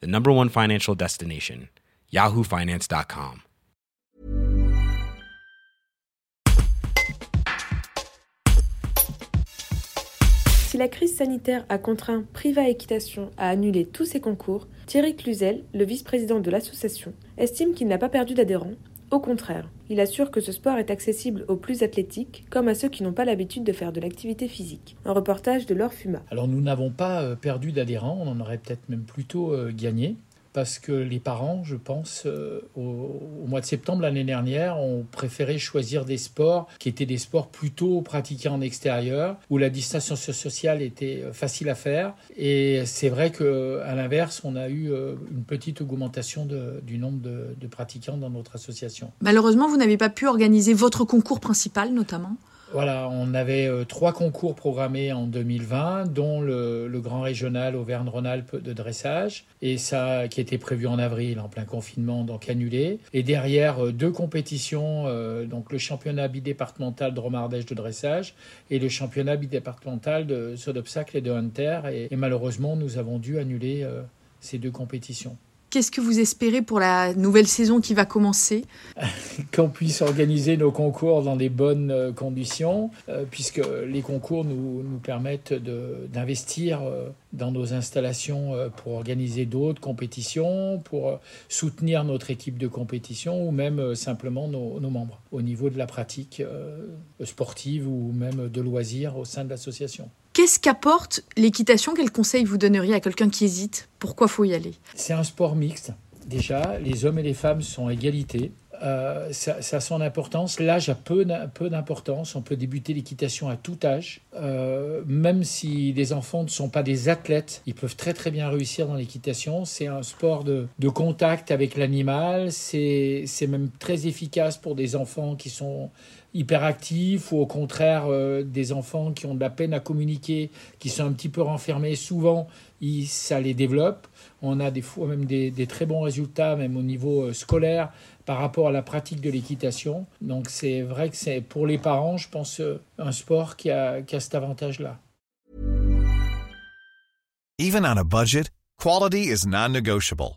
the number one financial destination, yahoofinance.com. Si la crise sanitaire a contraint Priva Équitation à annuler tous ses concours, Thierry Cluzel, le vice-président de l'association, estime qu'il n'a pas perdu d'adhérents. Au contraire, il assure que ce sport est accessible aux plus athlétiques comme à ceux qui n'ont pas l'habitude de faire de l'activité physique. Un reportage de Laure Fuma. Alors nous n'avons pas euh, perdu d'adhérents, on en aurait peut-être même plutôt euh, gagné parce que les parents, je pense, euh, au, mois de septembre l'année dernière, ont préféré choisir des sports qui étaient des sports plutôt pratiqués en extérieur, où la distanciation sociale était euh, facile à faire. Et c'est vrai qu'à l'inverse, on a eu euh, une petite augmentation du nombre de, de pratiquants dans notre association. Malheureusement, vous n'avez pas pu organiser votre concours principal, notamment? Voilà, on avait euh, trois concours programmés en 2020, dont le, grand régional Auvergne-Rhône-Alpes de dressage, et ça qui était prévu en avril, en plein confinement, donc annulé. Et derrière, euh, deux compétitions, euh, donc le championnat bidépartemental de Romardèche de dressage et le championnat bidépartemental de saut d'obstacle et de hunter. Et, malheureusement, nous avons dû annuler ces deux compétitions. Qu'est-ce que vous espérez pour la nouvelle saison qui va commencer Qu'on puisse organiser nos concours dans des bonnes euh, conditions, euh, puisque les concours nous, permettent d'investir euh, dans nos installations pour organiser d'autres compétitions, pour soutenir notre équipe de compétition ou même simplement nos membres au niveau de la pratique sportive ou même de loisirs au sein de l'association. Qu'est-ce qu'apporte l'équitation? Quel conseil vous donneriez à quelqu'un qui hésite? Pourquoi faut y aller? C'est un sport mixte. Déjà, les hommes et les femmes sont à égalité. Euh, ça, a son importance. L'âge a peu, d'importance. On peut débuter l'équitation à tout âge. Euh, même si les enfants ne sont pas des athlètes, ils peuvent très très bien réussir dans l'équitation. C'est un sport de contact avec l'animal. C'est même très efficace pour des enfants qui sont hyperactifs ou au contraire euh, des enfants qui ont de la peine à communiquer, qui sont un petit peu renfermés, souvent ça les développe. On a des fois même des, très bons résultats, même au niveau euh, scolaire, par rapport à la pratique de l'équitation. Donc c'est vrai que c'est pour les parents, je pense, euh, un sport qui a, qui a cet avantage-là. Even on a budget, quality is non-negotiable.